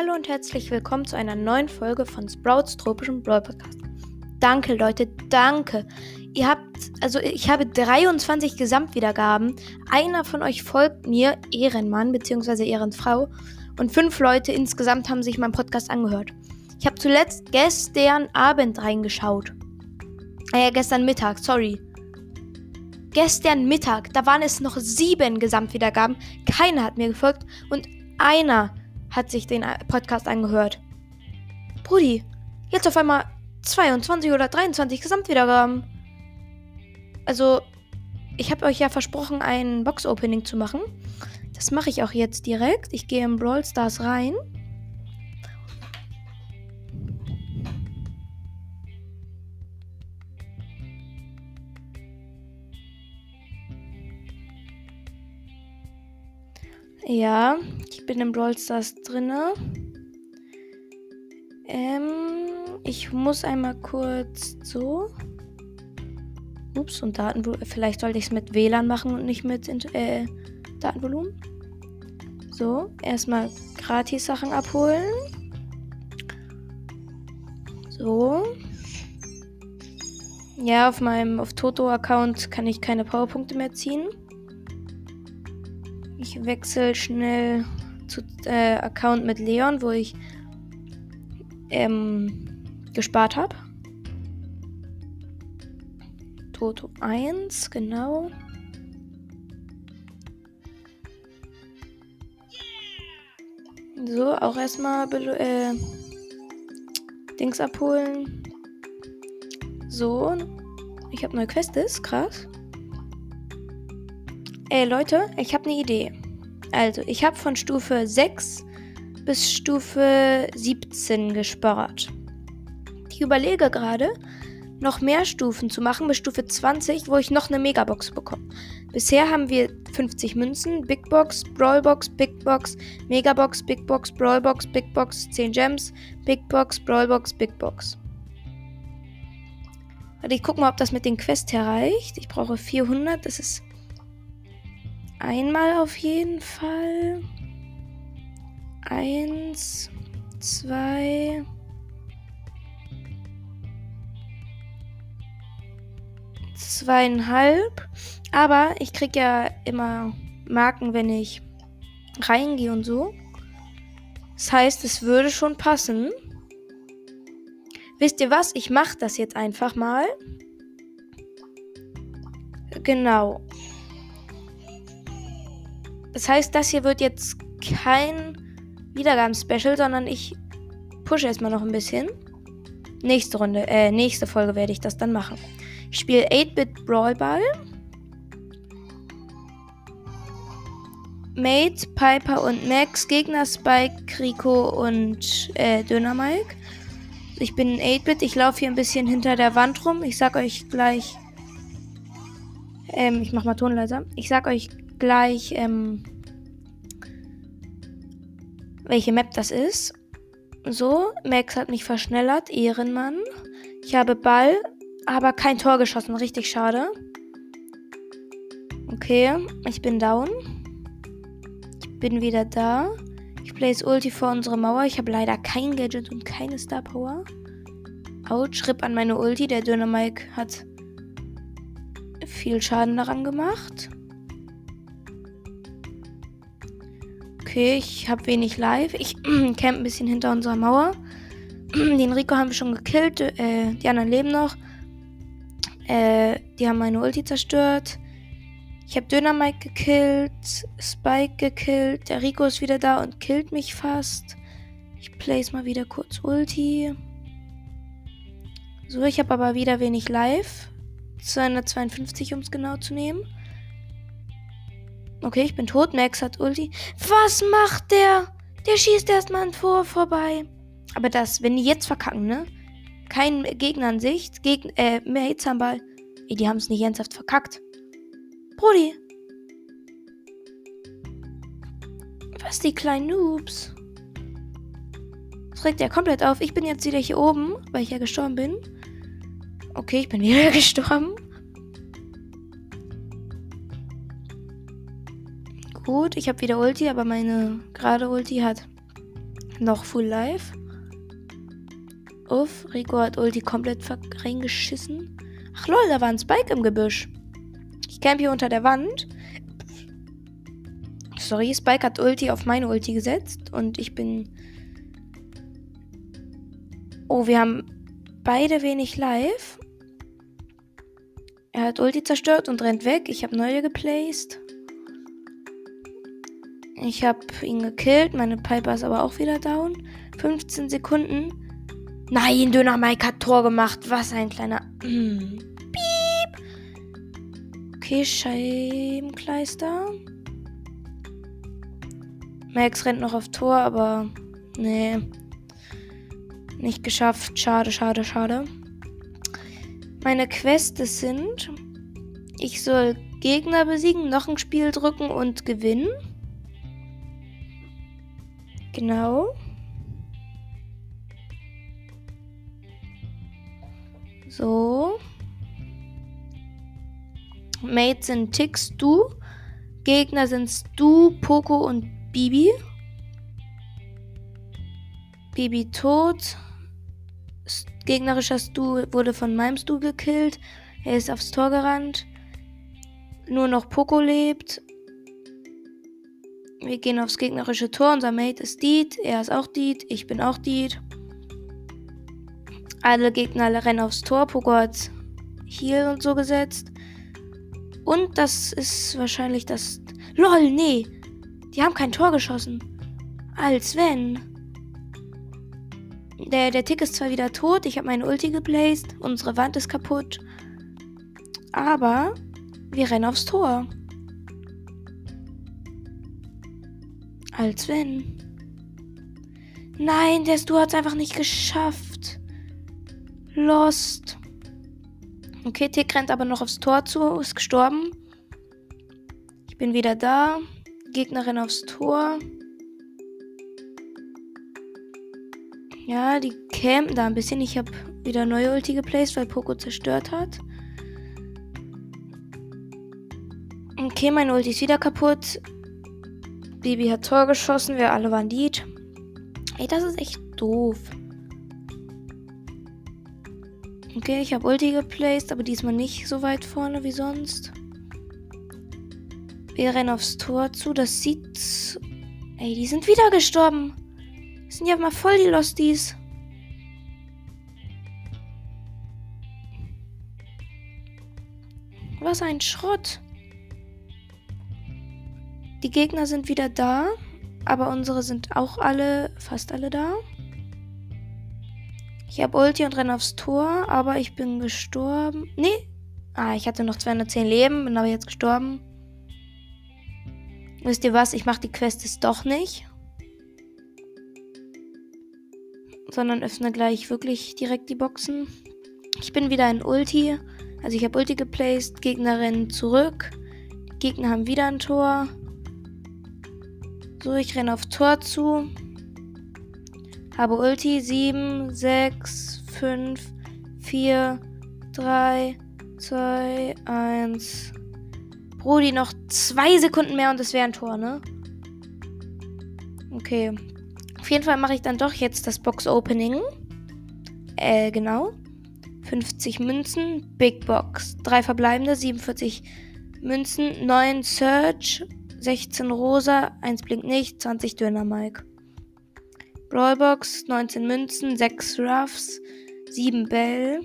Hallo und herzlich willkommen zu einer neuen Folge von Sprouts tropischem Brawl Podcast. Danke, Leute, danke. Ihr habt, also ich habe 23 Gesamtwiedergaben. Einer von euch folgt mir, Ehrenmann bzw. Ehrenfrau. Und fünf Leute insgesamt haben sich meinen Podcast angehört. Ich habe zuletzt gestern Abend reingeschaut. Äh, gestern Mittag, sorry. Gestern Mittag, da waren es noch sieben Gesamtwiedergaben. Keiner hat mir gefolgt und einer hat sich den Podcast angehört. Brudi, jetzt auf einmal 22 oder 23 Gesamtwiedergaben. Also, ich habe euch ja versprochen, ein Box-Opening zu machen. Das mache ich auch jetzt direkt. Ich gehe in Brawl Stars rein. Ja, ich bin im Brawl Stars drinne. Ähm, ich muss einmal kurz so. Ups, und Datenvolumen. Vielleicht sollte ich es mit WLAN machen und nicht mit äh, Datenvolumen. So, erstmal Gratis-Sachen abholen. So. Ja, auf meinem auf Toto-Account kann ich keine Powerpunkte mehr ziehen. Ich wechsle schnell zu äh, Account mit Leon, wo ich ähm, gespart habe. Toto 1, genau. So, auch erstmal äh, Dings abholen. So, ich habe neue Quests, krass. Ey Leute, ich habe eine Idee. Also, ich habe von Stufe 6 bis Stufe 17 gespart. Ich überlege gerade, noch mehr Stufen zu machen bis Stufe 20, wo ich noch eine Megabox bekomme. Bisher haben wir 50 Münzen, Big Box, Brawl Box, Big Box, Megabox, Big Box, Brawl Box, Big Box, 10 Gems, Big Box, Brawl Box, Big Box. Warte, ich gucke mal, ob das mit den Quests erreicht. Ich brauche 400, das ist Einmal auf jeden Fall. Eins, zwei. Zweieinhalb. Aber ich krieg ja immer Marken, wenn ich reingehe und so. Das heißt, es würde schon passen. Wisst ihr was? Ich mache das jetzt einfach mal. Genau. Das heißt, das hier wird jetzt kein Wiedergaben-Special, sondern ich pushe erstmal noch ein bisschen. Nächste Runde, äh, nächste Folge werde ich das dann machen. Ich spiele 8-Bit Brawl Ball. Mate, Piper und Max. Gegner Spike, Rico und äh, Döner Mike. Ich bin 8-Bit. Ich laufe hier ein bisschen hinter der Wand rum. Ich sag euch gleich. Ähm, ich mach mal Ton leiser. Ich sag euch gleich, ähm, welche Map das ist. So, Max hat mich verschnellert, Ehrenmann. Ich habe Ball, aber kein Tor geschossen, richtig schade. Okay, ich bin down. Ich bin wieder da. Ich place Ulti vor unsere Mauer. Ich habe leider kein Gadget und keine Star Power. Autsch, Rip an meine Ulti. Der Dynamike hat viel Schaden daran gemacht. Okay, ich habe wenig Live. Ich camp ein bisschen hinter unserer Mauer. Den Rico haben wir schon gekillt. Äh, die anderen leben noch. Äh, die haben meine Ulti zerstört. Ich habe Döner Mike gekillt. Spike gekillt. Der Rico ist wieder da und killt mich fast. Ich place mal wieder kurz Ulti. So, ich habe aber wieder wenig Live. 252, um es genau zu nehmen. Okay, ich bin tot. Max hat Ulti. Was macht der? Der schießt erstmal ein Tor vorbei. Aber das, wenn die jetzt verkacken, ne? Kein Gegner an Sicht. Geg äh, mehr Hits am Ball. Ey, die haben es nicht ernsthaft verkackt. Brody. Was, die kleinen Noobs? Das regt ja komplett auf. Ich bin jetzt wieder hier oben, weil ich ja gestorben bin. Okay, ich bin wieder gestorben. Gut, ich habe wieder Ulti, aber meine gerade Ulti hat Noch Full Life. Uff, Rico hat Ulti komplett reingeschissen. Ach lol, da war ein Spike im Gebüsch. Ich camp hier unter der Wand. Sorry, Spike hat Ulti auf meine Ulti gesetzt und ich bin. Oh, wir haben beide wenig live. Er hat Ulti zerstört und rennt weg. Ich habe neue geplaced. Ich habe ihn gekillt. Meine Piper ist aber auch wieder down. 15 Sekunden. Nein, Döner Mike hat Tor gemacht. Was ein kleiner. Piep. Okay, Scheibenkleister. Max rennt noch auf Tor, aber. Nee. Nicht geschafft. Schade, schade, schade. Meine Quests sind. Ich soll Gegner besiegen, noch ein Spiel drücken und gewinnen. Genau. So. Mates sind Tix, du. Gegner sind Stu, Poco und Bibi. Bibi tot. Gegnerischer Stu wurde von meinem Stu gekillt. Er ist aufs Tor gerannt. Nur noch Poco lebt. Wir gehen aufs gegnerische Tor. Unser Mate ist Deed. Er ist auch Deed. Ich bin auch Deed. Alle Gegner rennen aufs Tor. Poco hat Heal und so gesetzt. Und das ist wahrscheinlich das. LOL, nee. Die haben kein Tor geschossen. Als wenn. Der, der Tick ist zwar wieder tot. Ich habe meine Ulti geplaced. Unsere Wand ist kaputt. Aber wir rennen aufs Tor. Als wenn. Nein, der Stu hat es einfach nicht geschafft. Lost. Okay, Tick rennt aber noch aufs Tor zu, ist gestorben. Ich bin wieder da. Gegnerin aufs Tor. Ja, die campen da ein bisschen. Ich habe wieder neue Ulti geplaced, weil Poco zerstört hat. Okay, meine Ulti ist wieder kaputt. Bibi hat Tor geschossen, wir alle waren Lied. Ey, das ist echt doof. Okay, ich habe Ulti geplaced, aber diesmal nicht so weit vorne wie sonst. Wir rennen aufs Tor zu, das sieht... Ey, die sind wieder gestorben. Das sind ja mal voll die Losties. Was ein Schrott. Die Gegner sind wieder da, aber unsere sind auch alle, fast alle da. Ich habe Ulti und renne aufs Tor, aber ich bin gestorben. Nee. Ah, ich hatte noch 210 Leben, bin aber jetzt gestorben. Wisst ihr was? Ich mache die Quests doch nicht. Sondern öffne gleich wirklich direkt die Boxen. Ich bin wieder in Ulti. Also ich habe Ulti geplaced. Gegner rennen zurück. Die Gegner haben wieder ein Tor. So, ich renne auf Tor zu. Habe Ulti 7, 6, 5, 4, 3, 2, 1. Brody, noch zwei Sekunden mehr und es wäre ein Tor, ne? Okay. Auf jeden Fall mache ich dann doch jetzt das Box-Opening. Äh, genau. 50 Münzen, Big Box. Drei verbleibende, 47 Münzen, 9 Search, 16 rosa, 1 blinkt nicht, 20 Döner Mike. Brawlbox, 19 Münzen, 6 Ruffs, 7 Bell,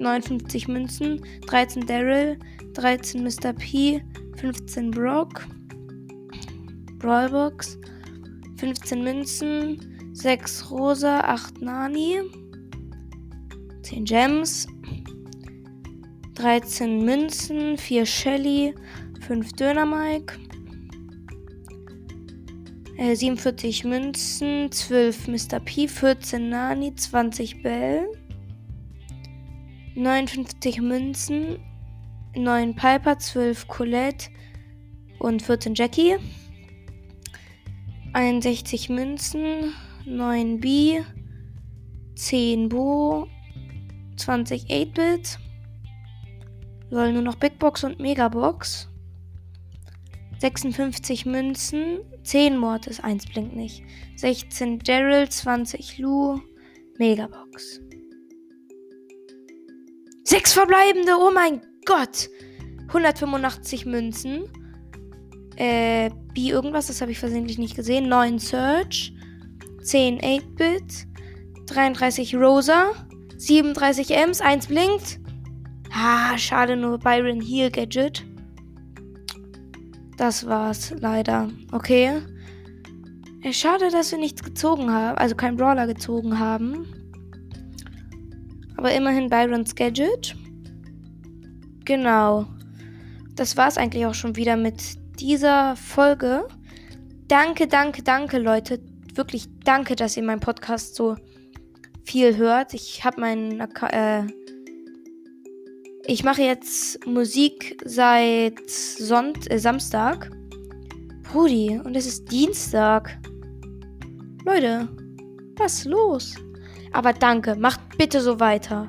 59 Münzen, 13 Daryl, 13 Mr. P, 15 Brock, Brawlbox, 15 Münzen, 6 Rosa, 8 Nani, 10 Gems, 13 Münzen, 4 Shelly, 5 Döner Mike. Äh, 47 Münzen, 12 Mr. P, 14 Nani, 20 Bell. 59 Münzen, 9 Piper, 12 Colette und 14 Jackie. 61 Münzen, 9 B, 10 Bo, 20 8-Bit. Soll nur noch Big Box und Megabox. 56 Münzen, 10 Mortis, 1 blinkt nicht. 16 Daryl, 20 Lou, Megabox. 6 verbleibende, oh mein Gott! 185 Münzen. Äh, B irgendwas, das habe ich versehentlich nicht gesehen. 9 Search, 10 8-Bit, 33 Rosa, 37 Ems, 1 blinkt. Ah, schade, nur Byron Heal Gadget. Das war's leider. Okay. Äh, schade, dass wir nichts gezogen haben. Also kein Brawler gezogen haben. Aber immerhin Byrons Gadget. Genau. Das war's eigentlich auch schon wieder mit dieser Folge. Danke, danke, danke, Leute. Wirklich danke, dass ihr meinen Podcast so viel hört. Ich habe meinen äh, ich mache jetzt Musik seit Sonnt äh, Samstag. Brudi, und es ist Dienstag. Leute, was ist los? Aber danke, macht bitte so weiter.